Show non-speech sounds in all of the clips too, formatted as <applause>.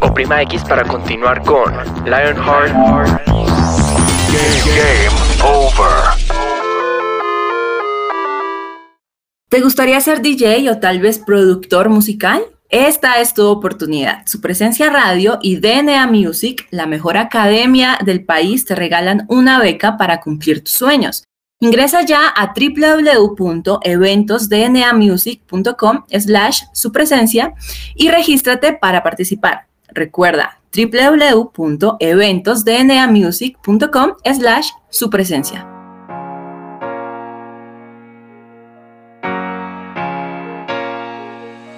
Oprima X para continuar con Lionheart Game over. ¿Te gustaría ser DJ o tal vez productor musical? Esta es tu oportunidad. Su presencia radio y DNA Music, la mejor academia del país, te regalan una beca para cumplir tus sueños. Ingresa ya a www.eventosdnamusic.com slash su presencia y regístrate para participar. Recuerda www.eventosdnamusic.com slash su presencia.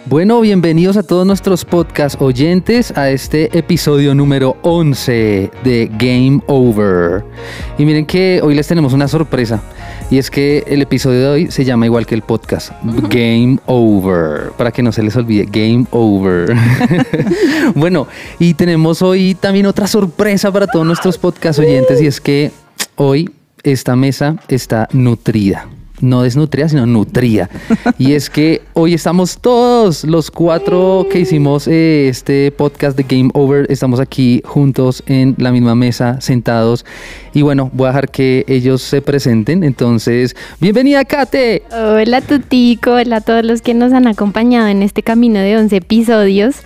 Bueno, bienvenidos a todos nuestros podcast oyentes a este episodio número 11 de Game Over. Y miren que hoy les tenemos una sorpresa. Y es que el episodio de hoy se llama igual que el podcast, Game Over, para que no se les olvide, Game Over. <laughs> bueno, y tenemos hoy también otra sorpresa para todos nuestros podcast oyentes y es que hoy esta mesa está nutrida no desnutría, sino nutría. y es que hoy estamos todos los cuatro que hicimos eh, este podcast de Game Over, estamos aquí juntos en la misma mesa, sentados. Y bueno, voy a dejar que ellos se presenten. Entonces, bienvenida, Kate. Hola, Tutico. Hola a todos los que nos han acompañado en este camino de 11 episodios.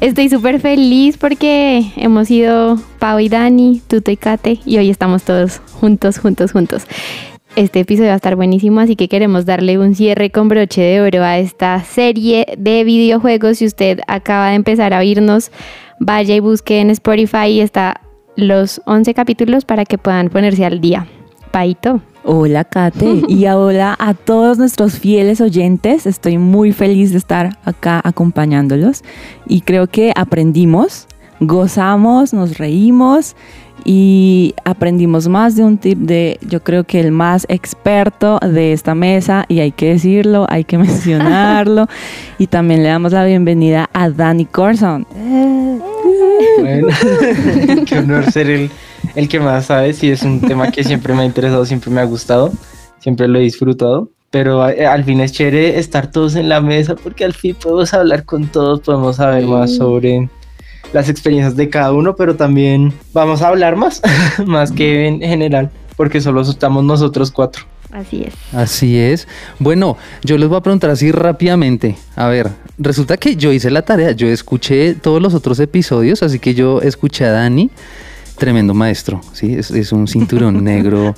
Estoy súper feliz porque hemos ido Pau y Dani, Tuto y Kate, y hoy estamos todos juntos, juntos, juntos. Este episodio va a estar buenísimo, así que queremos darle un cierre con broche de oro a esta serie de videojuegos. Si usted acaba de empezar a oírnos, vaya y busque en Spotify y está los 11 capítulos para que puedan ponerse al día. Paito. Hola Kate y <laughs> hola a todos nuestros fieles oyentes. Estoy muy feliz de estar acá acompañándolos y creo que aprendimos, gozamos, nos reímos y aprendimos más de un tip de, yo creo que el más experto de esta mesa, y hay que decirlo, hay que <laughs> mencionarlo, y también le damos la bienvenida a Danny Corson. Bueno, <laughs> qué honor ser el, el que más sabe, si es un tema que siempre me ha interesado, siempre me ha gustado, siempre lo he disfrutado. Pero eh, al fin es chévere estar todos en la mesa porque al fin podemos hablar con todos, podemos saber más sobre las experiencias de cada uno, pero también vamos a hablar más, <laughs> más que en general, porque solo estamos nosotros cuatro. Así es. Así es. Bueno, yo les voy a preguntar así rápidamente. A ver, resulta que yo hice la tarea, yo escuché todos los otros episodios, así que yo escuché a Dani tremendo maestro, ¿sí? Es, un cinturón <laughs> negro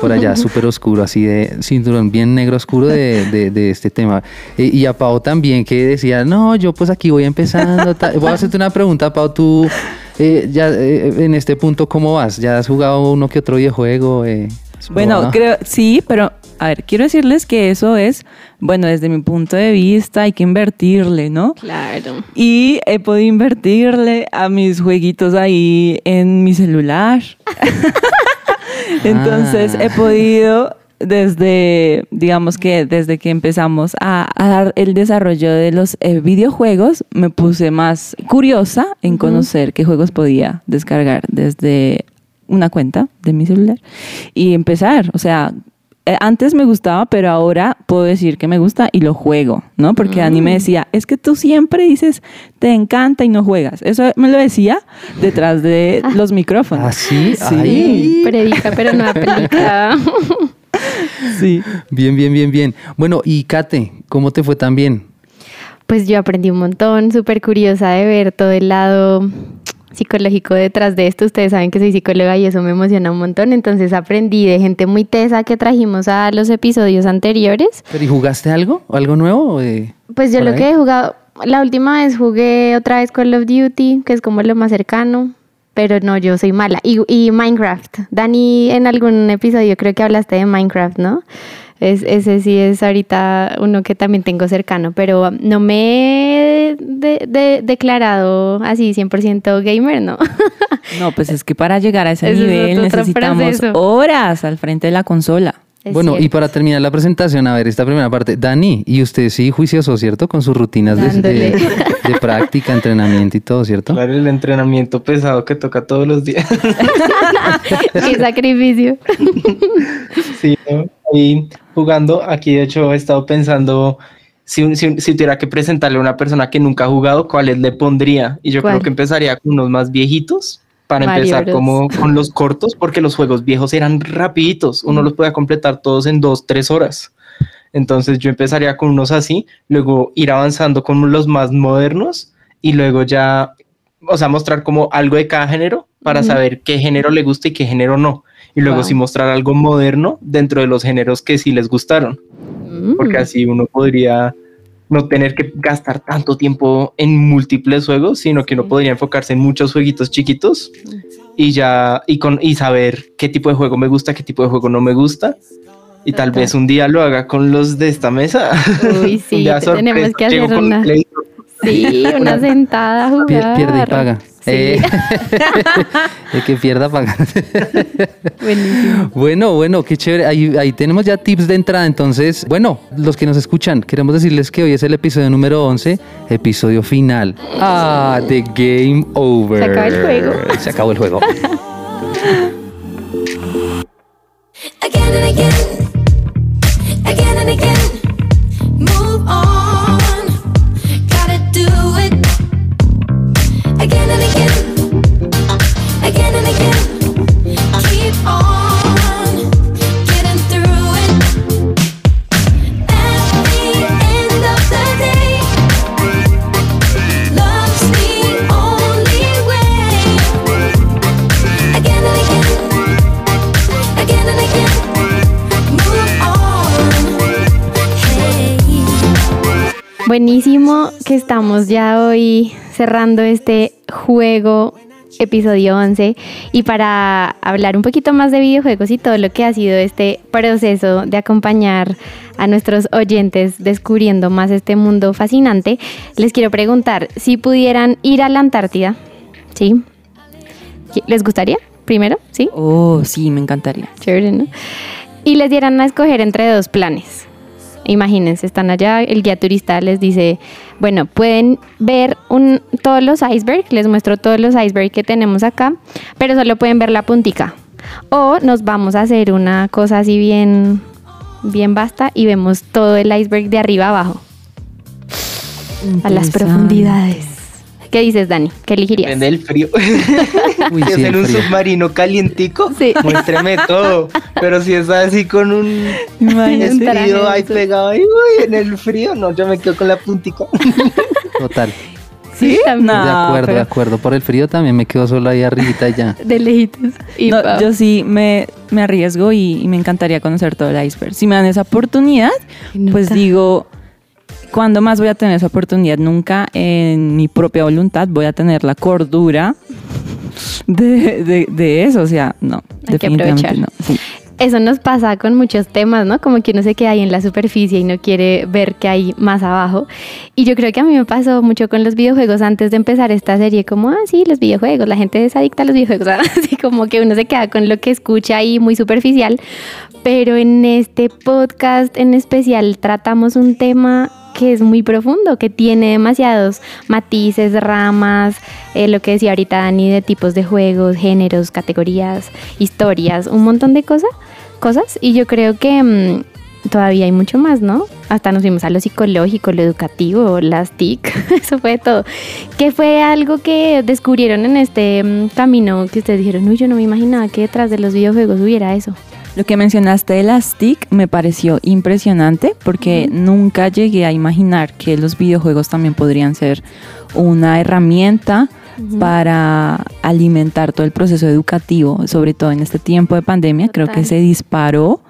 por allá, súper oscuro, así de cinturón bien negro oscuro de, este tema. y a Pau también, que decía, no, yo pues aquí voy empezando. Voy a hacerte una pregunta, Pau, tú eh, ya eh, en este punto, ¿cómo vas? ¿Ya has jugado uno que otro videojuego? Eh, bueno, creo, sí, pero a ver, quiero decirles que eso es, bueno, desde mi punto de vista hay que invertirle, ¿no? Claro. Y he podido invertirle a mis jueguitos ahí en mi celular. <laughs> Entonces he ah. podido desde, digamos que desde que empezamos a, dar el desarrollo de los eh, videojuegos, me puse más curiosa en conocer qué juegos podía descargar desde una cuenta de mi celular y empezar, o sea, eh, antes me gustaba, pero ahora puedo decir que me gusta y lo juego, ¿no? Porque Dani me mm. decía, es que tú siempre dices, te encanta y no juegas. Eso me lo decía detrás de ah. los micrófonos. ¿Ah, sí? Sí. Predica, pero no aplica. <laughs> sí. Bien, bien, bien, bien. Bueno, y Kate, ¿cómo te fue también? Pues yo aprendí un montón, súper curiosa de ver todo el lado psicológico detrás de esto. Ustedes saben que soy psicóloga y eso me emociona un montón. Entonces aprendí de gente muy tesa que trajimos a los episodios anteriores. ¿Pero y jugaste algo? ¿Algo nuevo? pues yo lo que he jugado, la última vez jugué otra vez Call of Duty, que es como lo más cercano. Pero no, yo soy mala. Y, y Minecraft. Dani, en algún episodio creo que hablaste de Minecraft, ¿no? Es, ese sí es ahorita uno que también tengo cercano, pero no me he declarado así 100% gamer, ¿no? <laughs> No, pues es que para llegar a ese nivel necesitamos horas al frente de la consola. bueno, y para terminar la presentación, a ver, esta primera parte, Dani, y usted sí juicioso, ¿cierto? Con sus rutinas de, de, práctica, entrenamiento y todo, ¿cierto? Claro, el entrenamiento pesado que toca todos los días. <laughs> Qué sacrificio. <laughs> sí, ¿no? Y jugando. Aquí de hecho he estado pensando si, si, si tuviera que presentarle a una persona que nunca ha jugado, ¿cuáles le pondría? Y yo ¿Cuál? creo que empezaría con unos más viejitos para Mario empezar Bros. como con los cortos, porque los juegos viejos eran rapiditos, uno los podía completar todos en dos, tres horas. Entonces yo empezaría con unos así, luego ir avanzando con los más modernos y luego ya, o sea, mostrar como algo de cada género para saber qué género le gusta y qué género no. Y luego Wow. sí mostrar algo moderno dentro de los géneros que sí les gustaron porque Mm. así uno podría no tener que gastar tanto tiempo en múltiples juegos, sino que uno Sí. podría enfocarse en muchos jueguitos chiquitos y ya y con y saber qué tipo de juego me gusta, qué tipo de juego no me gusta. Y tal vez un día lo haga con los de esta mesa. Uy, <laughs> sí, tenemos que hacer una, sí, <laughs> una sentada a jugar. Pier- pierde y paga. Sí. Eh, <laughs> <laughs> el que pierda paga. <laughs> Buenísimo. Bueno, bueno, qué chévere. Ahí, ahí tenemos ya tips de entrada. Entonces, bueno, los que nos escuchan, queremos decirles que hoy es el episodio número 11, episodio final. Ah, de Game Over. Se acaba el juego. Se acabó el juego. again and again Buenísimo que estamos ya hoy cerrando este juego episodio 11 y para hablar un poquito más de videojuegos y todo lo que ha sido este proceso de acompañar a nuestros oyentes descubriendo más este mundo fascinante, les quiero preguntar si pudieran ir a la Antártida, ¿sí? ¿Les gustaría? Primero, ¿sí? Oh, sí, me encantaría. Chévere, ¿no? Y les dieran a escoger entre dos planes. Imagínense, están allá, el guía turista les dice, bueno, pueden ver un, todos los icebergs, les muestro todos los icebergs que tenemos acá, pero solo pueden ver la puntica. O nos vamos a hacer una cosa así bien, bien basta y vemos todo el iceberg de arriba abajo, a las profundidades. ¿Qué dices, Dani? ¿Qué elegirías? Depende del frío. <laughs> Uy, Si es sí, en el un frío. submarino calientico, Sí. muéstreme todo. Pero si es así con un frío ahí pegado ahí, uy, en el frío, no, yo me quedo con la puntica. <laughs> Total. Sí, también. No, de acuerdo, de acuerdo. Por el frío también me quedo solo ahí arribita ya. <laughs> De lejitos. Y No, yo sí me, me arriesgo y, y me encantaría conocer todo el iceberg. Si me dan esa oportunidad, pues digo, ¿cuándo más voy a tener esa oportunidad? Nunca en mi propia voluntad voy a tener la cordura de, de- de eso. O sea, no, Hay que definitivamente no. Sí. Eso nos pasa con muchos temas, ¿no? Como que uno se queda ahí en la superficie y no quiere ver qué hay más abajo. Y yo creo que a mí me pasó mucho con los videojuegos antes de empezar esta serie, como, ah, sí, los videojuegos, la gente es adicta a los videojuegos, <laughs> así como que uno se queda con lo que escucha ahí muy superficial. Pero en este podcast en especial tratamos un tema que es muy profundo, que tiene demasiados matices, ramas, eh, lo que decía ahorita Dani, de tipos de juegos, géneros, categorías, historias, un montón de cosas, cosas. Y yo creo que mm, todavía hay mucho más, ¿no? Hasta nos fuimos a lo psicológico, lo educativo, las TIC, <laughs> eso fue todo. ¿Qué fue algo que descubrieron en este mm, camino que ustedes dijeron, uy, yo no me imaginaba que detrás de los videojuegos hubiera eso? Lo que mencionaste de las TIC me pareció impresionante porque nunca llegué a imaginar que los videojuegos también podrían ser una herramienta para alimentar todo el proceso educativo, sobre todo en este tiempo de pandemia. Creo que se disparó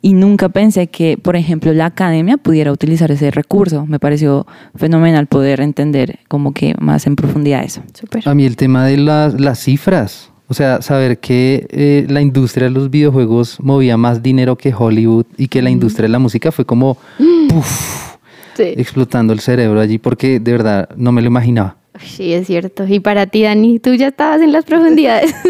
y nunca pensé que, por ejemplo, la academia pudiera utilizar ese recurso. Me pareció fenomenal poder entender como que más en profundidad eso. A mí el tema de las, las cifras, o sea, saber que eh, la industria de los videojuegos movía más dinero que Hollywood y que la industria de la música fue como <gasps> puff, Sí. explotando el cerebro allí porque de verdad no me lo imaginaba. Sí, es cierto. Y para ti, Dani, tú ya estabas en las profundidades. <laughs>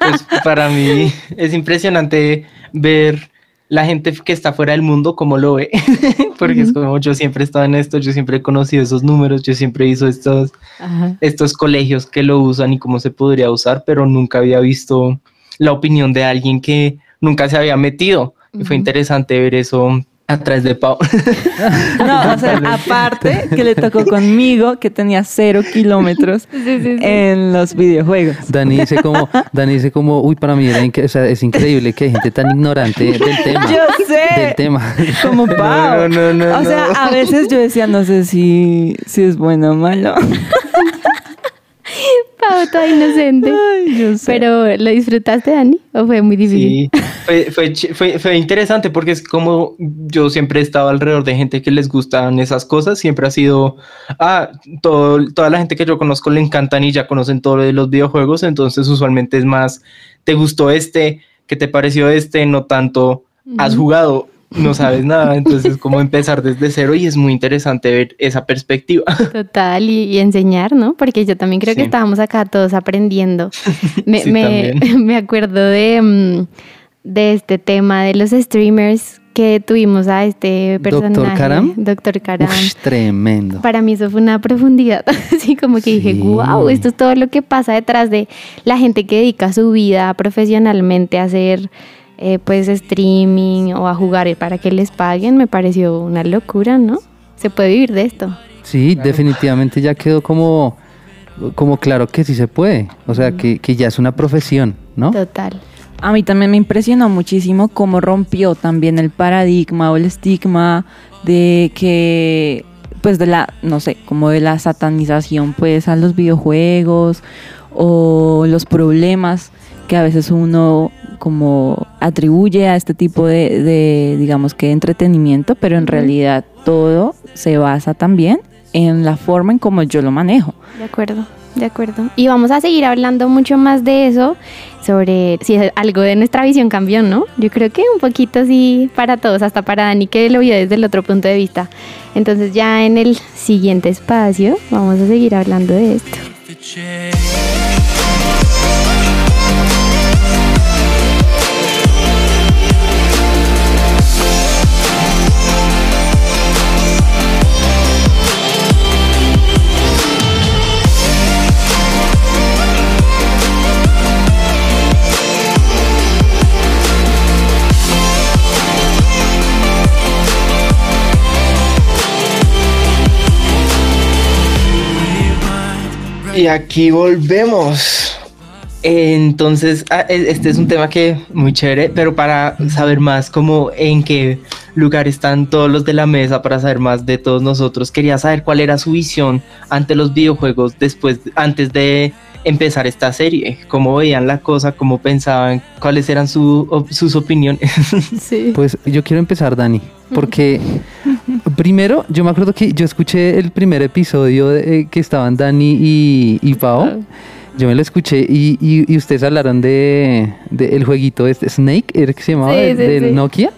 Pues para mí es impresionante ver la gente que está fuera del mundo cómo lo ve, <laughs> porque es como yo siempre he estado en esto, yo siempre he conocido esos números, yo siempre hizo estos, Ajá. estos colegios que lo usan y cómo se podría usar, pero nunca había visto la opinión de alguien que nunca se había metido. Y fue interesante ver eso Atrás de Pau. <laughs> No, o sea, aparte que le tocó conmigo, que tenía cero kilómetros en los videojuegos. Dani dice como, Dani dice como, uy, para mí era inque- o sea, es increíble que hay gente tan ignorante del tema. Yo sé. Del tema. Como <laughs> Pau. no, no, no, o sea, no. a veces yo decía, no sé si, si es bueno o malo. Pau, toda inocente. Ay, yo sé. Pero, ¿lo disfrutaste, Dani? ¿O fue muy difícil? Sí, fue, fue, fue, fue interesante porque es como yo siempre he estado alrededor de gente que les gustan esas cosas, siempre ha sido, ah, todo, toda la gente que yo conozco le encantan y ya conocen todo de los videojuegos, entonces usualmente es más, ¿te gustó este? ¿Qué te pareció este? No tanto, ¿has jugado? No sabes nada, <laughs> entonces es como empezar desde cero y es muy interesante ver esa perspectiva. Total, y, y enseñar, ¿no? Porque yo también creo que Sí. estábamos acá todos aprendiendo. <laughs> Me, Sí, me, <laughs> me acuerdo de, mm, de este tema de los streamers que tuvimos a este personaje. ¿Doctor Karam? Doctor Karam. Tremendo. Para mí eso fue una profundidad, <laughs> así como que dije, wow, esto es todo lo que pasa detrás de la gente que dedica su vida profesionalmente a hacer eh, pues streaming o a jugar para que les paguen, me pareció una locura, ¿no? Se puede vivir de esto. Sí, definitivamente ya quedó como, como claro que sí se puede. O sea, que, que ya es una profesión, ¿no? Total. A mí también me impresionó muchísimo cómo rompió también el paradigma o el estigma de que, pues de la, no sé, como de la satanización pues a los videojuegos o los problemas que a veces uno como atribuye a este tipo de, de, digamos que entretenimiento, pero en realidad todo se basa también en la forma en cómo yo lo manejo. De acuerdo, de acuerdo. Y vamos a seguir hablando mucho más de eso, sobre si algo de nuestra visión cambió, ¿no? Yo creo que un poquito sí para todos, hasta para Dani que lo vio desde el otro punto de vista. Entonces ya en el siguiente espacio vamos a seguir hablando de esto. Y aquí volvemos. Entonces, ah, e- este es un tema que muy chévere, pero para saber más como en qué lugar están todos los de la mesa, para saber más de todos nosotros, quería saber cuál era su visión ante los videojuegos después, antes de empezar esta serie, cómo veían la cosa, cómo pensaban, cuáles eran su- op- sus opiniones. <laughs> Sí. Pues yo quiero empezar, Dani, porque <laughs> primero yo me acuerdo que yo escuché el primer episodio de, eh, que estaban Dani y, y Pau. Yo me lo escuché y, y- y ustedes hablaron de, de el jueguito este, Snake, ¿era que se llamaba? Sí, del sí, del sí. Nokia.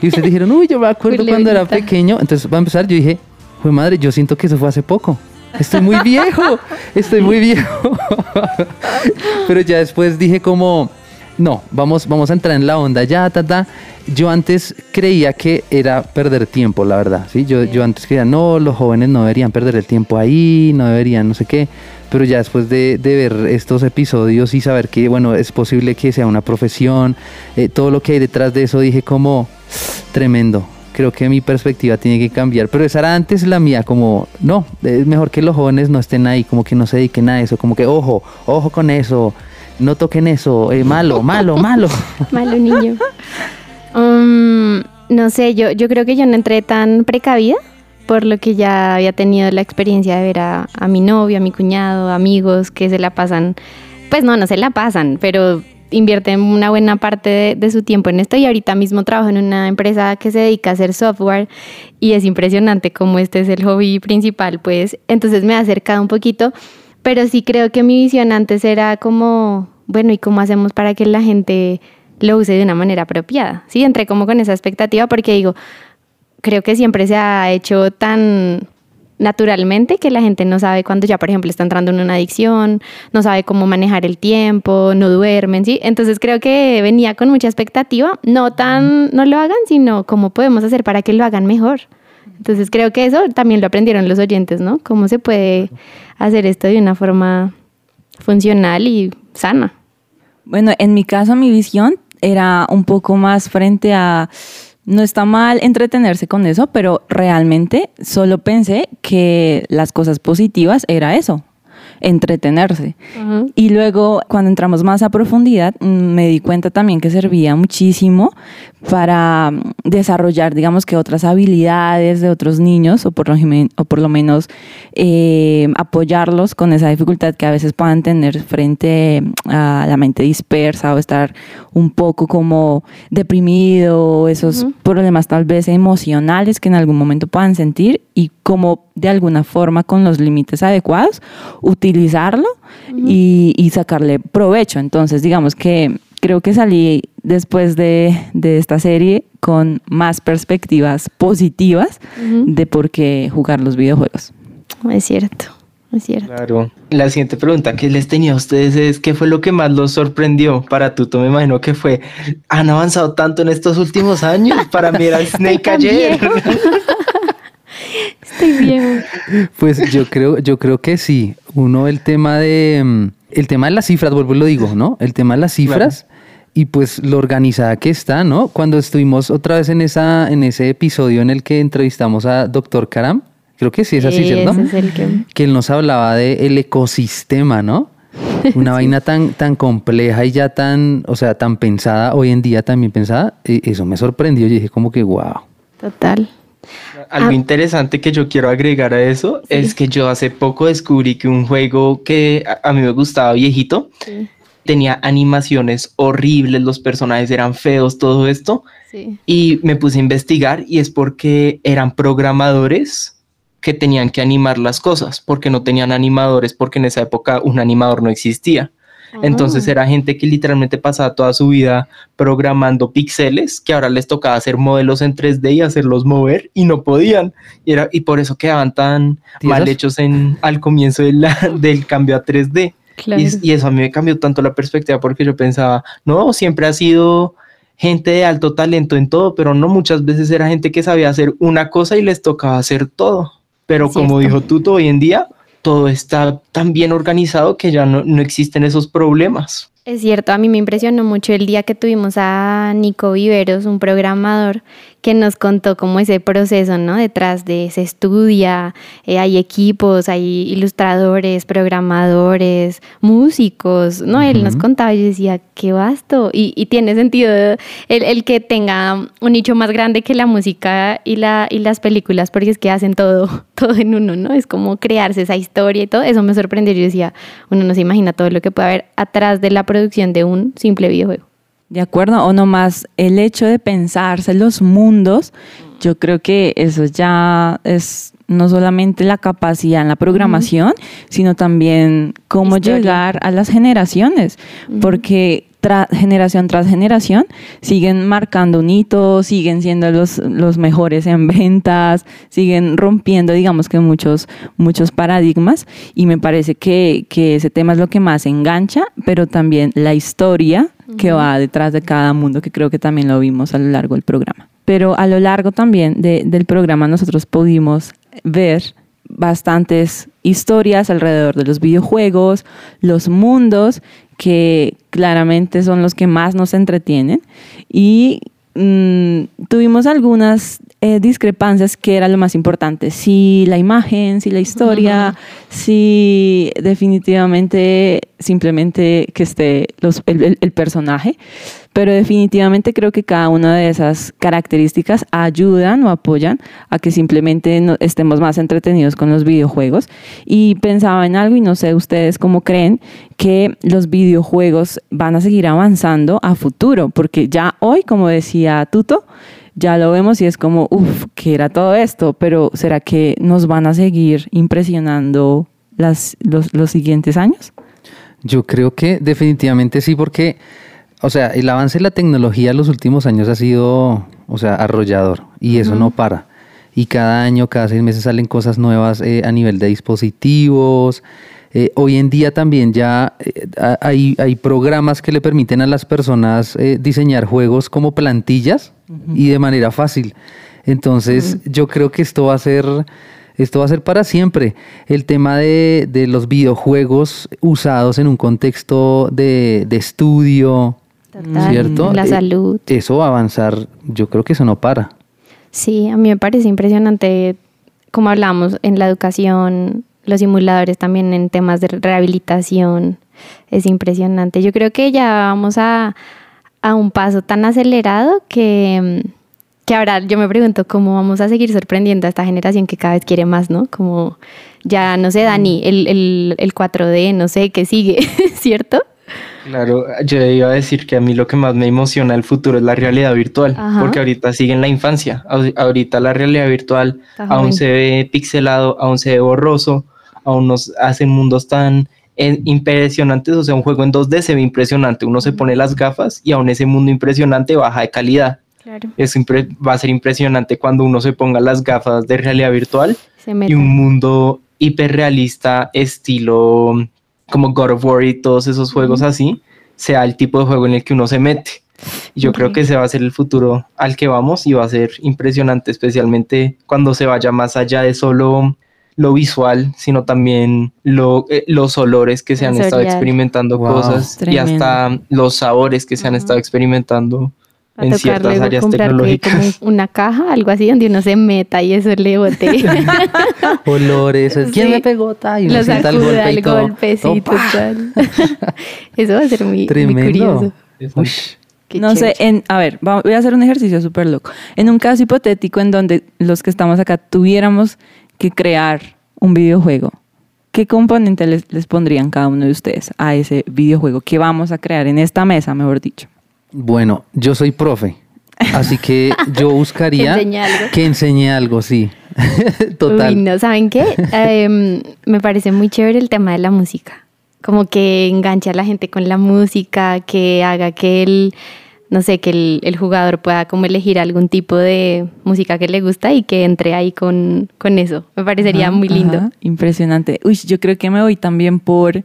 Y ustedes <laughs> dijeron, uy, yo me acuerdo cuando era pequeño. Entonces, para empezar, yo dije, fue madre, yo siento que eso fue hace poco. Estoy muy viejo, estoy muy viejo. <laughs> Pero ya después dije como, no, vamos, vamos a entrar en la onda ya, ta, ta. Yo antes creía que era perder tiempo, la verdad, ¿sí? Yo, yo antes creía, no, los jóvenes no deberían perder el tiempo ahí, no deberían no sé qué. Pero ya después de, ver estos episodios y saber que, bueno, es posible que sea una profesión, eh, todo lo que hay detrás de eso, dije como, tremendo. Creo que mi perspectiva tiene que cambiar. Pero esa era antes la mía, como, no, es mejor que los jóvenes no estén ahí, como que no se dediquen a eso, como que, ojo, ojo con eso, no toquen eso, eh, malo, malo, malo. <laughs> Malo niño. Um, no sé, yo, yo creo que yo no entré tan precavida por lo que ya había tenido la experiencia de ver a, mi novio, a mi cuñado, amigos que se la pasan, pues no, no se la pasan, pero invierten una buena parte de, su tiempo en esto y ahorita mismo trabajo en una empresa que se dedica a hacer software y es impresionante como este es el hobby principal, pues entonces me ha acercado un poquito, pero sí creo que mi visión antes era como, bueno, ¿y cómo hacemos para que la gente lo use de una manera apropiada? Sí, entré como con esa expectativa porque digo, creo que siempre se ha hecho tan naturalmente que la gente no sabe cuando ya, por ejemplo, está entrando en una adicción, no sabe cómo manejar el tiempo, no duermen, ¿sí? Entonces creo que venía con mucha expectativa, no tan, no lo hagan, sino cómo podemos hacer para que lo hagan mejor. Entonces creo que eso también lo aprendieron los oyentes, ¿no? Cómo se puede hacer esto de una forma funcional y sana. Bueno, en mi caso mi visión era un poco más frente a, no está mal entretenerse con eso, pero realmente solo pensé que las cosas positivas era eso, entretenerse. Ujú. Y luego, cuando entramos más a profundidad, mm, me di cuenta también que servía muchísimo para mm, desarrollar, digamos que otras habilidades de otros niños, o por lo, o por lo menos eh, apoyarlos con esa dificultad que a veces puedan tener frente mm, a la mente dispersa o estar un poco como deprimido, esos problemas tal vez emocionales que en algún momento puedan sentir y como de alguna forma con los límites adecuados utilizarlo y, y sacarle provecho. Entonces, digamos que creo que salí después de, de esta serie con más perspectivas positivas de por qué jugar los videojuegos. Es cierto, es cierto. Claro. La siguiente pregunta que les tenía a ustedes es, ¿qué fue lo que más los sorprendió? Para Tuto me imagino que fue, ¿han avanzado tanto en estos últimos años? Para mí era <laughs> Snake ayer. <laughs> viejo. Estoy bien. Pues yo creo, yo creo que sí. Uno, el tema de mm, el tema de las cifras, vuelvo y lo digo, ¿no? El tema de las cifras y pues lo organizada que está, ¿no? Cuando estuvimos otra vez en esa, en ese episodio en el que entrevistamos a Doctor Karam, creo que sí es así, Sí, ¿cierto? ese es el que... Que él nos hablaba del ecosistema, ¿no? <laughs> Una vaina tan, tan compleja y ya tan, o sea, tan pensada, hoy en día también pensada, e- eso me sorprendió. Yo dije como que, wow. Total. Algo Ah. interesante que yo quiero agregar a eso es que yo hace poco descubrí que un juego que a, a mí me gustaba viejito Sí, tenía animaciones horribles, los personajes eran feos, todo esto. sí. Y me puse a investigar y es porque eran programadores que tenían que animar las cosas, porque no tenían animadores, porque en esa época un animador no existía. Entonces era gente que literalmente pasaba toda su vida programando píxeles, que ahora les tocaba hacer modelos en 3D y hacerlos mover y no podían. Y, era, y por eso quedaban tan mal hechos en, al comienzo de la- <laughs> del cambio a 3D. Claro. Y, es- y eso a mí me cambió tanto la perspectiva porque yo pensaba, no, siempre ha sido gente de alto talento en todo, pero no muchas veces era gente que sabía hacer una cosa y les tocaba hacer todo. Pero como dijo Tuto, hoy en día todo está tan bien organizado que ya no, no existen esos problemas. Es cierto, a mí me impresionó mucho el día que tuvimos a Nico Viveros, un programador, que nos contó cómo ese proceso, ¿no? Detrás de se estudia, eh, hay equipos, hay ilustradores, programadores, músicos, ¿no? Él nos contaba y yo decía, qué vasto. Y, y tiene sentido el, el que tenga un nicho más grande que la música y, la, y las películas, porque es que hacen todo, <laughs> todo en uno, ¿no? Es como crearse esa historia y todo. Eso me sorprendió. Yo decía, uno no se imagina todo lo que puede haber atrás de la producción de un simple videojuego. ¿De acuerdo? O nomás el hecho de pensarse los mundos, yo creo que eso ya es no solamente la capacidad en la programación, sino también cómo Historia. llegar a las generaciones, porque tra- generación tras generación siguen marcando un hito, siguen siendo los, los mejores en ventas, siguen rompiendo, digamos que muchos, muchos paradigmas, y me parece que, que ese tema es lo que más engancha, pero también la historia que va detrás de cada mundo, que creo que también lo vimos a lo largo del programa. Pero a lo largo también de- del programa nosotros pudimos ver bastantes historias alrededor de los videojuegos, los mundos, que claramente son los que más nos entretienen. Y mm, tuvimos algunas eh, discrepancias que era lo más importante. Si la imagen, si la historia, si definitivamente simplemente que esté el, personaje. Pero definitivamente creo que cada una de esas características ayudan o apoyan a que simplemente no- estemos más entretenidos con los videojuegos. Y pensaba en algo y no sé ustedes cómo creen que los videojuegos van a seguir avanzando a futuro, porque ya hoy, como decía Tuto, ya lo vemos y es como, uff, ¿qué era todo esto? Pero ¿será que nos van a seguir impresionando los, los siguientes años? Yo creo que definitivamente sí, porque, o sea, el avance de la tecnología en los últimos años ha sido, o sea, arrollador y eso no para. Y cada año, cada seis meses salen cosas nuevas eh, a nivel de dispositivos. Eh, hoy en día también ya eh, ha- hay, hay programas que le permiten a las personas eh, diseñar juegos como plantillas y de manera fácil. Entonces, yo creo que esto va a ser esto va a ser para siempre. El tema de, de los videojuegos usados en un contexto de, de estudio, Total, ¿cierto? La Eh, salud. Eso va a avanzar, yo creo que eso no para. Sí, a mí me parece impresionante, como hablamos en la educación, los simuladores también en temas de rehabilitación, es impresionante. Yo creo que ya vamos a, a un paso tan acelerado que, mm, que ahora yo me pregunto cómo vamos a seguir sorprendiendo a esta generación que cada vez quiere más, ¿no? Como ya, no sé, Dani, el, el, el 4D, no sé, ¿qué sigue? <laughs> ¿Cierto? Claro, yo iba a decir que a mí lo que más me emociona del futuro es la realidad virtual, Ajá. porque ahorita sigue en la infancia. Ahor- Ahorita la realidad virtual aún se ve pixelado, aún se ve borroso, aún nos hacen mundos tan eh, impresionantes. O sea, un juego en 2D se ve impresionante. Uno se pone las gafas y aún ese mundo impresionante baja de calidad. Claro. Es impre- va a ser impresionante cuando uno se ponga las gafas de realidad virtual y un mundo hiperrealista estilo como God of War y todos esos juegos así, sea el tipo de juego en el que uno se mete. Y Yo creo que ese va a ser el futuro al que vamos y va a ser impresionante, especialmente cuando se vaya más allá de solo lo visual, sino también lo, eh, los olores que se han estado experimentando Wow. cosas y Tremendo. hasta los sabores que se han Ujú. estado experimentando A en tocar luego áreas comprar tecnológicas. como <laughs> una caja, algo así, donde uno se meta y eso le bote. <laughs> Olores, ¿quién Sí. me pegó? Y Lo uno sienta el golpe y el todo. golpe, sí, todo, ¡pa! total. <laughs> Eso va a ser muy, muy Tremendo. curioso. Ush. Qué no sé, en, a ver, voy a hacer un ejercicio súper loco. En un caso hipotético en donde los que estamos acá tuviéramos que crear un videojuego, ¿qué componente les, les pondrían cada uno de ustedes a ese videojuego que vamos a crear en esta mesa, mejor dicho? Bueno, yo soy profe, así que yo <laughs> buscaría Que enseñe algo. que enseñe algo, sí. <laughs> Total. Uy, no, ¿saben qué? Em, me parece muy chévere el tema de la música. Como que enganche a la gente con la música, que haga que el, no sé, que el, el jugador pueda como elegir algún tipo de música que le gusta y que entre ahí con, con eso. Me parecería Ajá, muy lindo. ajá, impresionante. Uy, yo creo que me voy también por,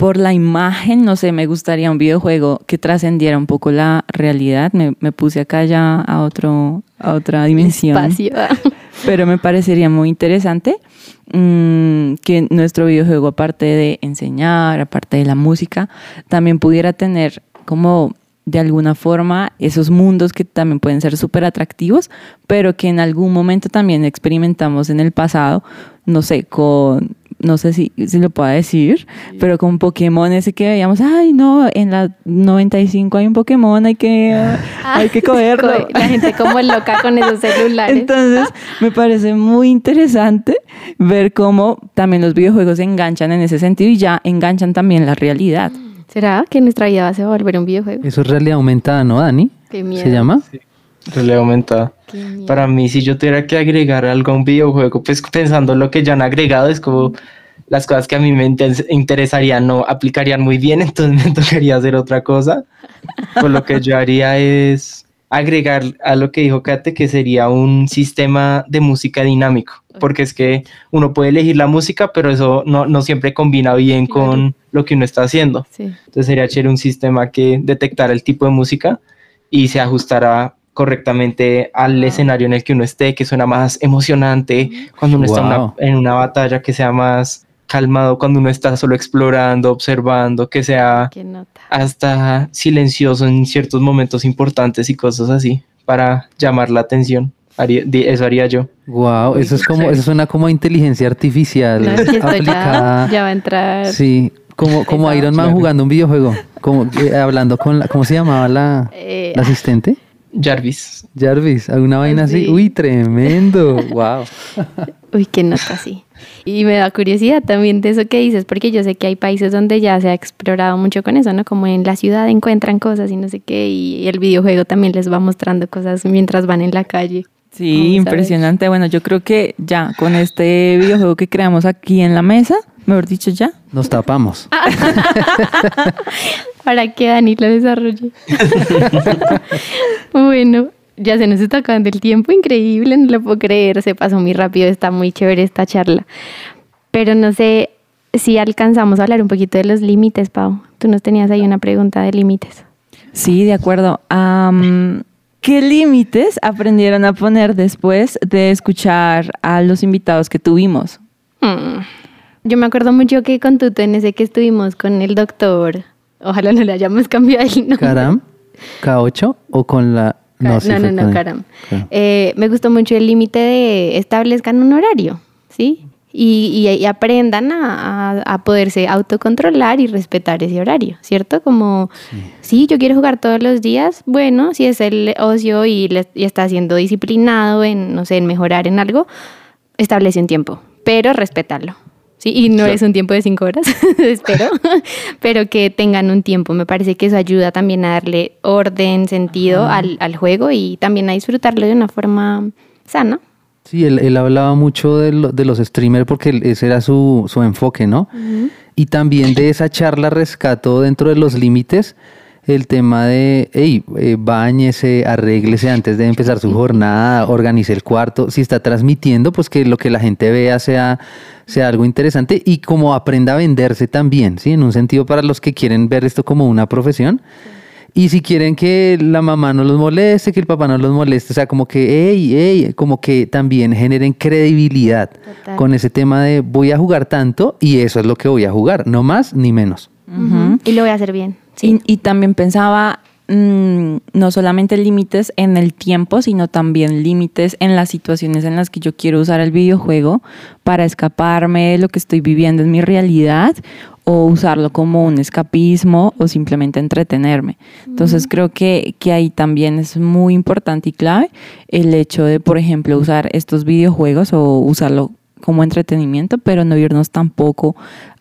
por la imagen. No sé, me gustaría un videojuego que trascendiera un poco la realidad. Me, me puse acá ya a, otro, a otra dimensión. Espacio. <laughs> Pero me parecería muy interesante mm, que nuestro videojuego, aparte de enseñar, aparte de la música, también pudiera tener como de alguna forma esos mundos que también pueden ser súper atractivos, pero que en algún momento también experimentamos en el pasado, no sé, con, no sé si, si lo puedo decir, pero con Pokémon ese que veíamos, ay no, en la 95 hay un Pokémon, hay que, <laughs> hay que cogerlo. <laughs> La gente como <laughs> loca con esos celulares. Entonces, me parece muy interesante ver cómo también los videojuegos se enganchan en ese sentido y ya enganchan también la realidad. ¿Será que nuestra vida se va a volver un videojuego? Eso es realidad aumentada, ¿no, Dani? Qué miedo. ¿Se llama? Realidad aumentada. Qué miedo. Para mí, si yo tuviera que agregar algo a un videojuego, pues pensando lo que ya han agregado, es como las cosas que a mí me interesarían no aplicarían muy bien, <laughs> entonces me tocaría hacer otra cosa. Pues lo que yo haría es agregar a lo que dijo Kate, que sería un sistema de música dinámico, porque es que uno puede elegir la música, pero eso no, no siempre combina bien Claro. con lo que uno está haciendo. Sí. Entonces sería chévere un sistema que detectara el tipo de música y se ajustara correctamente al escenario en el que uno esté, que suena más emocionante cuando uno está en una- Wow. en una batalla, que sea más calmado cuando uno está solo explorando, observando, que sea hasta silencioso en ciertos momentos importantes y cosas así para llamar la atención. Haría- eso haría yo. Wow, eso es como, eso suena como a inteligencia artificial No, es que esto ya, aplicada. ya va a entrar. Sí, como, como. Iron Man Claro. jugando un videojuego, como eh, hablando con la, ¿cómo se llamaba la, Eh, la asistente? Jarvis. Jarvis, alguna vaina así. Sí. Uy, tremendo. <laughs> Wow. Uy, qué nota, sí. Y me da curiosidad también de eso que dices, porque yo sé que hay países donde ya se ha explorado mucho con eso, ¿no? Como en la ciudad encuentran cosas y no sé qué, y el videojuego también les va mostrando cosas mientras van en la calle. Sí, impresionante. Bueno, yo creo que ya con este videojuego que creamos aquí en la mesa, mejor dicho ya, Nos tapamos. <laughs> Para que Dani lo desarrolle. <laughs> bueno, ya se nos está acabando el tiempo, increíble, no lo puedo creer, se pasó muy rápido, está muy chévere esta charla. Pero no sé si alcanzamos a hablar un poquito de los límites, Pau. Tú nos tenías ahí una pregunta de límites. Sí, de acuerdo. ¿Qué límites aprendieron a poner después de escuchar a los invitados que tuvimos? Hmm. Yo me acuerdo mucho que con Tuto en ese que estuvimos con el doctor Ojalá no le hayamos cambiado el nombre. Caram, K8 o con la... No, no, no, con- Caram. Caram. Eh, me gustó mucho el límite de establezcan un horario, ¿sí? Y, y- y aprendan a, a- a poderse autocontrolar y respetar ese horario, ¿cierto? Como, sí. yo quiero jugar todos los días, bueno, si es el ocio y, le- y está siendo disciplinado en, no sé, en mejorar en algo, establece un tiempo, pero respetarlo. Sí, y no es un tiempo de cinco horas, <laughs> espero, <laughs> pero que tengan un tiempo. Me parece que eso ayuda también a darle orden, sentido al, al juego y también a disfrutarlo de una forma sana. Sí, él, él hablaba mucho de, lo- de los streamers porque ese era su, su enfoque, ¿no? Y también de esa charla rescató dentro de los límites el tema de, hey, eh, báñese, arréglese antes de empezar su jornada, organice el cuarto. Si está transmitiendo, pues que lo que la gente vea sea, sea algo interesante y como aprenda a venderse también, ¿sí? En un sentido para los que quieren ver esto como una profesión. Y si quieren que la mamá no los moleste, que el papá no los moleste, o sea, como que, hey, hey, como que también generen credibilidad Total. con ese tema de voy a jugar tanto y eso es lo que voy a jugar, no más ni menos. Y lo voy a hacer bien. Y, y también pensaba mm, no solamente límites en el tiempo, sino también límites en las situaciones en las que yo quiero usar el videojuego para escaparme de lo que estoy viviendo en mi realidad o usarlo como un escapismo o simplemente entretenerme. Entonces creo que, que ahí también es muy importante y clave el hecho de, por ejemplo, usar estos videojuegos o usarlo como entretenimiento, pero no irnos tampoco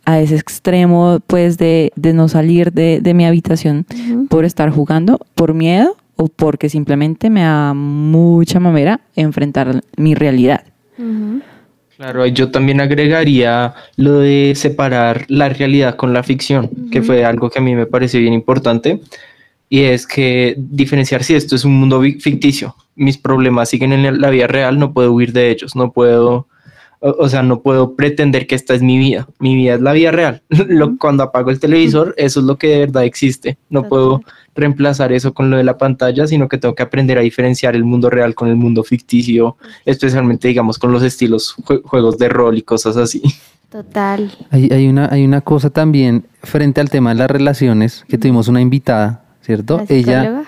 a ese extremo, pues, de, de no salir de, de mi habitación por estar jugando, por miedo o porque simplemente me da mucha mamera enfrentar mi realidad. Ujú. Claro, yo también agregaría lo de separar la realidad con la ficción, que fue algo que a mí me pareció bien importante, y es que diferenciar si esto es un mundo ficticio, mis problemas siguen en la vida real, no puedo huir de ellos, no puedo, o, o sea, no puedo pretender que esta es mi vida, mi vida es la vida real. <laughs> Lo- cuando apago el televisor, eso es lo que de verdad existe, no puedo reemplazar eso con lo de la pantalla, sino que tengo que aprender a diferenciar el mundo real con el mundo ficticio, especialmente digamos con los estilos jue- juegos de rol y cosas así. Total. Hay, hay una, hay una cosa también frente al tema de las relaciones, que tuvimos una invitada, ¿cierto? ¿La psicóloga?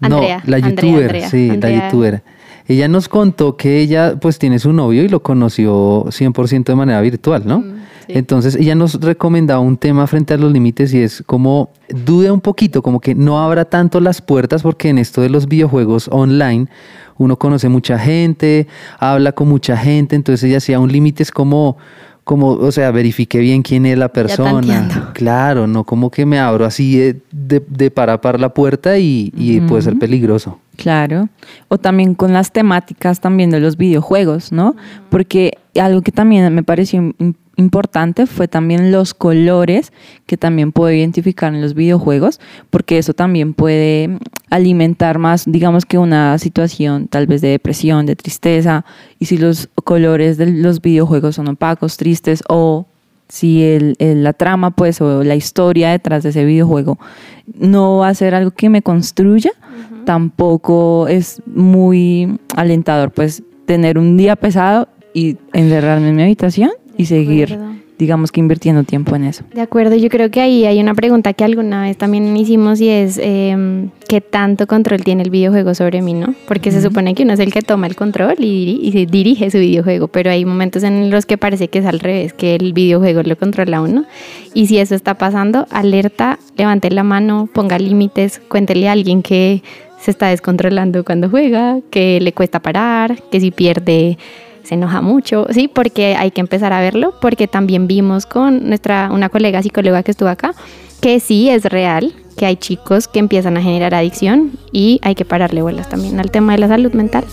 No, Andrea, la Andrea, youtuber, Andrea, sí, Andrea. la youtuber. Ella nos contó que ella pues tiene su novio y lo conoció 100% de manera virtual, ¿no? Mm, sí. Entonces ella nos recomendaba un tema frente a los límites y es como dude un poquito, como que no abra tanto las puertas porque en esto de los videojuegos online uno conoce mucha gente, habla con mucha gente, entonces ella hacía un límite es como como, o sea, verifique bien quién es la persona. Claro, no como que me abro así de, de, de par a par la puerta y, y puede ser peligroso. Claro. O también con las temáticas también de los videojuegos, ¿no? Porque algo que también me pareció im- importante fue también los colores que también puedo identificar en los videojuegos, porque eso también puede alimentar más, digamos que una situación tal vez de depresión, de tristeza, y si los colores de los videojuegos son opacos, tristes o si el, el- la trama pues o la historia detrás de ese videojuego no va a ser algo que me construya, tampoco es muy alentador pues tener un día pesado y encerrarme en mi habitación y seguir digamos que invirtiendo tiempo en eso. De acuerdo, yo creo que ahí hay una pregunta que alguna vez también hicimos y es em, ¿qué tanto control tiene el videojuego sobre mí, no? Porque se supone que uno es el que toma el control y, diri- y se dirige su videojuego, pero hay momentos en los que parece que es al revés, que el videojuego lo controla a uno. Y si eso está pasando, alerta, levante la mano, ponga límites, cuéntele a alguien que se está descontrolando cuando juega, que le cuesta parar, que si pierde se enoja mucho, sí, porque hay que empezar a verlo, porque también vimos con nuestra una colega psicóloga que estuvo acá que sí es real, que hay chicos que empiezan a generar adicción y hay que pararle bolas también al tema de la salud mental.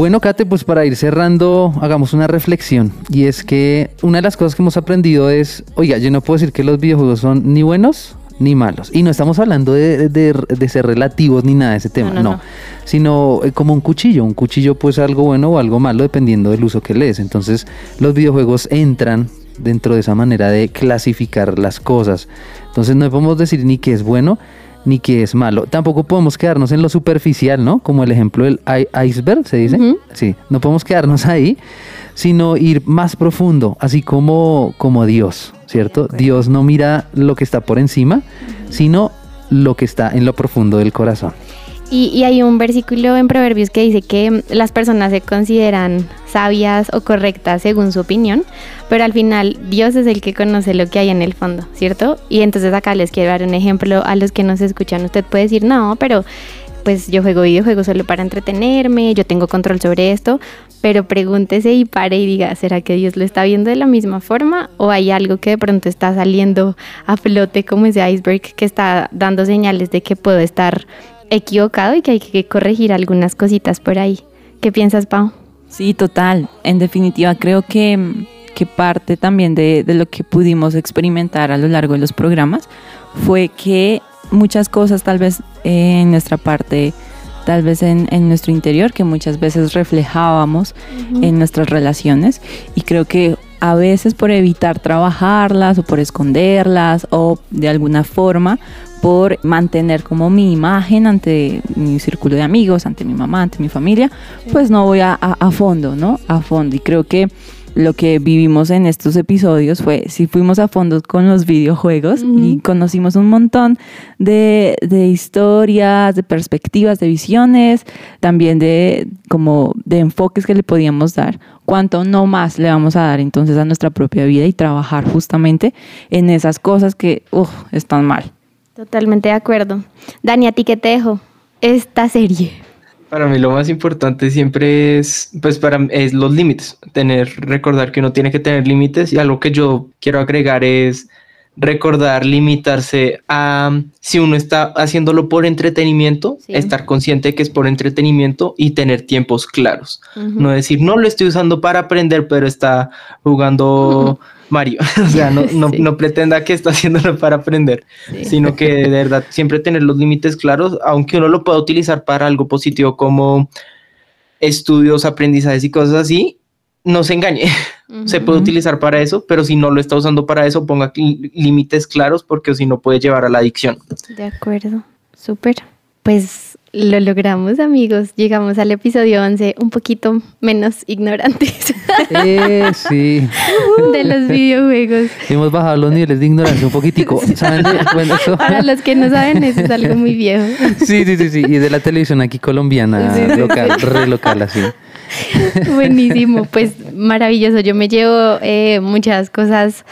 Bueno, Kate, pues para ir cerrando, hagamos una reflexión. Y es que una de las cosas que hemos aprendido es, oiga, yo no puedo decir que los videojuegos son ni buenos ni malos. Y no estamos hablando de, de- de ser relativos ni nada de ese tema, no, no. no. sino eh, como un cuchillo. Un cuchillo pues algo bueno o algo malo dependiendo del uso que le des. Entonces los videojuegos entran dentro de esa manera de clasificar las cosas. Entonces no podemos decir ni que es bueno ni que es malo. Tampoco podemos quedarnos en lo superficial, ¿no? Como el ejemplo del iceberg, se dice. Sí, no podemos quedarnos ahí, sino ir más profundo, así como, como Dios, ¿cierto? Dios no mira lo que está por encima, sino lo que está en lo profundo del corazón. Y, y hay un versículo en Proverbios que dice que las personas se consideran sabias o correctas según su opinión, pero al final Dios es el que conoce lo que hay en el fondo, ¿cierto? Y entonces acá les quiero dar un ejemplo a los que nos escuchan. Usted puede decir, no, pero pues yo juego videojuegos solo para entretenerme, yo tengo control sobre esto, pero pregúntese y pare y diga, ¿será que Dios lo está viendo de la misma forma o hay algo que de pronto está saliendo a flote como ese iceberg que está dando señales de que puedo estar equivocado y que hay que corregir algunas cositas por ahí? ¿Qué piensas, Pau? Sí, total. En definitiva, creo que, que parte también de, de lo que pudimos experimentar a lo largo de los programas fue que muchas cosas tal vez en nuestra parte, tal vez en, en nuestro interior, que muchas veces reflejábamos en nuestras relaciones y creo que a veces por evitar trabajarlas o por esconderlas o de alguna forma por mantener como mi imagen ante mi círculo de amigos, ante mi mamá, ante mi familia, pues no voy a, a- a fondo, ¿no? A fondo. Y creo que lo que vivimos en estos episodios fue, si fuimos a fondo con los videojuegos y conocimos un montón de, de historias, de perspectivas, de visiones, también de como de enfoques que le podíamos dar, cuánto no más le vamos a dar entonces a nuestra propia vida y trabajar justamente en esas cosas que están mal. Totalmente de acuerdo. Dani, ¿a ti qué te dejo esta serie? Para mí lo más importante siempre es, pues para es los límites, tener, recordar que uno tiene que tener límites y algo que yo quiero agregar es recordar, limitarse a, si uno está haciéndolo por entretenimiento, Sí. estar consciente que es por entretenimiento y tener tiempos claros. No decir, no lo estoy usando para aprender, pero está jugando Mario. <laughs> o sea, no, no, Sí. no pretenda que está haciéndolo para aprender, Sí. sino que de <laughs> verdad siempre tener los límites claros, aunque uno lo pueda utilizar para algo positivo como estudios, aprendizajes y cosas así, no se engañe. <laughs> Se puede utilizar para eso, pero si no lo está usando para eso, ponga límites claros porque si no puede llevar a la adicción. De acuerdo, súper. Pues lo logramos, amigos. Llegamos al episodio 11, un poquito menos ignorantes Eh, sí. <laughs> de los videojuegos. Hemos bajado los niveles de ignorancia un poquitico. <laughs> ¿Saben de- bueno, eso- Para los que no saben, eso es <laughs> algo muy viejo. Sí, sí, sí, sí. Y de la televisión aquí colombiana, Sí, sí, local, re local así. <laughs> Buenísimo, pues maravilloso. Yo me llevo eh, muchas cosas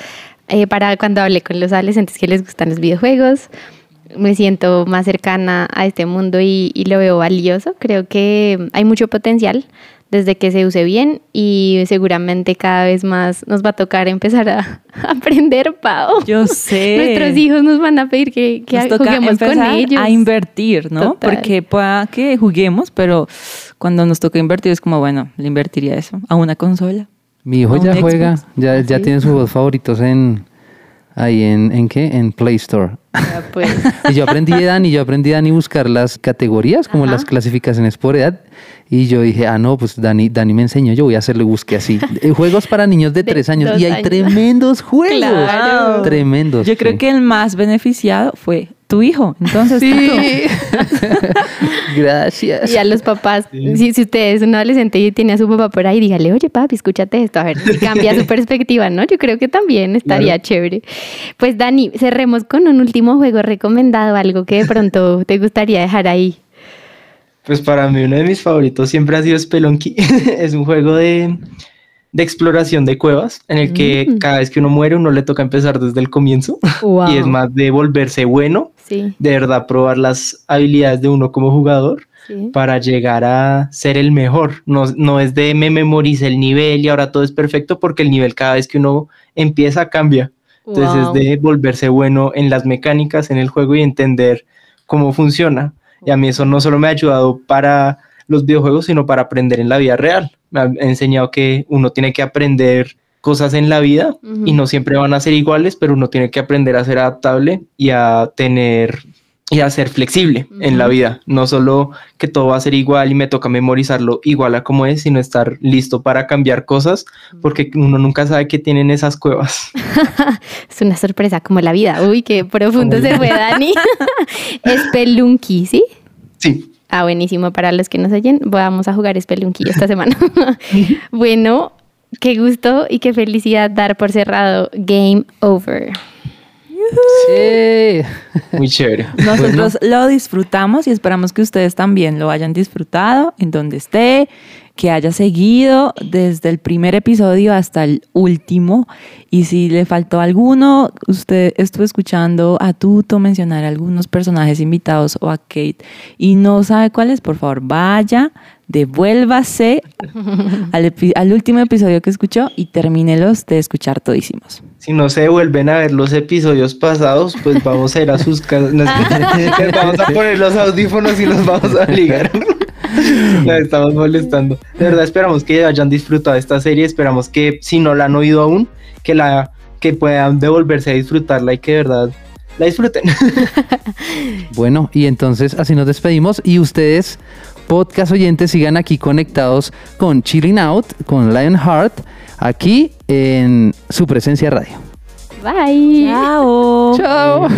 eh, para cuando hable con los adolescentes que les gustan los videojuegos. Me siento más cercana a este mundo y, y lo veo valioso. Creo que hay mucho potencial desde que se use bien y seguramente cada vez más nos va a tocar empezar a, <laughs> aprender, Pau. Yo sé. Nuestros hijos nos van a pedir que, que Nos toca juguemos con ellos. a invertir, ¿no? Total. Porque pueda que juguemos, pero cuando nos toca invertir es como, bueno, le invertiría eso a una consola. Mi hijo ¿A un ya Xbox? juega, ya, ya ¿Sí? tiene sus juegos favoritos en ahí en, en qué? En Play Store. Ya, pues. <laughs> Y yo aprendí Dani, yo aprendí Dani buscar las categorías, como Ajá. las clasificaciones por edad. Y yo dije, ah, no, pues Dani, Dani me enseñó, yo voy a hacerle busque así. <laughs> Eh, Juegos para niños de De tres años. y hay años. tremendos <laughs> juegos. Claro. Tremendos. Yo creo sí. que el más beneficiado fue tu hijo. Entonces, Tato, <laughs> Gracias. Y a los papás, si, si usted es un adolescente y tiene a su papá por ahí, dígale, oye papi, escúchate esto, a ver si cambia su <laughs> perspectiva, ¿no? Yo creo que también estaría chévere. Pues Dani, cerremos con un último juego recomendado, algo que de pronto te gustaría dejar ahí. Pues para mí uno de mis favoritos siempre ha sido Spelunky. <laughs> es un juego de, de exploración de cuevas en el que Mm. cada vez que uno muere uno le toca empezar desde el comienzo Wow. <laughs> y es más de volverse bueno, Sí, de verdad probar las habilidades de uno como jugador sí. para llegar a ser el mejor. No, no es de me memorice el nivel y ahora todo es perfecto porque el nivel cada vez que uno empieza cambia. Entonces Wow. es de volverse bueno en las mecánicas, en el juego y entender cómo funciona. Y a mí eso no solo me ha ayudado para los videojuegos, sino para aprender en la vida real. Me ha enseñado que uno tiene que aprender cosas en la vida y Ujú. no siempre van a ser iguales, pero uno tiene que aprender a ser adaptable y a tener y a ser flexible en la vida, no solo que todo va a ser igual y me toca memorizarlo igual a como es, sino estar listo para cambiar cosas, porque uno nunca sabe qué tienen esas cuevas. <laughs> Es una sorpresa como la vida. Uy, qué profundo se fue Dani. <laughs> <laughs> Spelunky, ¿sí? Sí, Ah, buenísimo. Para los que nos oyen, vamos a jugar Spelunky esta semana. <laughs> bueno, qué gusto y qué felicidad dar por cerrado Game Over. Sí. muy chévere. <laughs> Nosotros lo disfrutamos y esperamos que ustedes también lo hayan disfrutado en donde esté, que haya seguido desde el primer episodio hasta el último. Y si le faltó alguno, usted estuvo escuchando a Tuto mencionar algunos personajes invitados o a Kate y no sabe cuáles, por favor, vaya, devuélvase <laughs> al, al último episodio que escuchó y termínelos de escuchar todísimos. Si no se vuelven a ver los episodios pasados, pues vamos a ir a sus casas. <laughs> Nos, les <laughs> vamos a poner los audífonos y los vamos a ligar. <laughs> Nos estamos molestando. De verdad, esperamos que hayan disfrutado de esta serie. Esperamos que, si no la han oído aún, que la que puedan devolverse a disfrutarla y que de verdad la disfruten. <laughs> Bueno, y entonces así nos despedimos y ustedes, podcast oyentes, sigan aquí conectados con Chilling Out, con Lionheart, aquí en su presencia radio. Bye. Chao. Chao.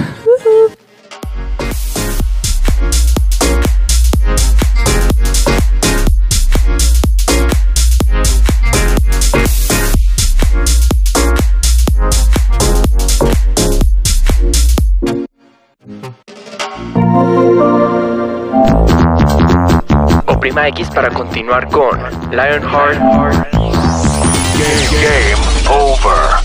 Oprima X para continuar con Lionheart Game over.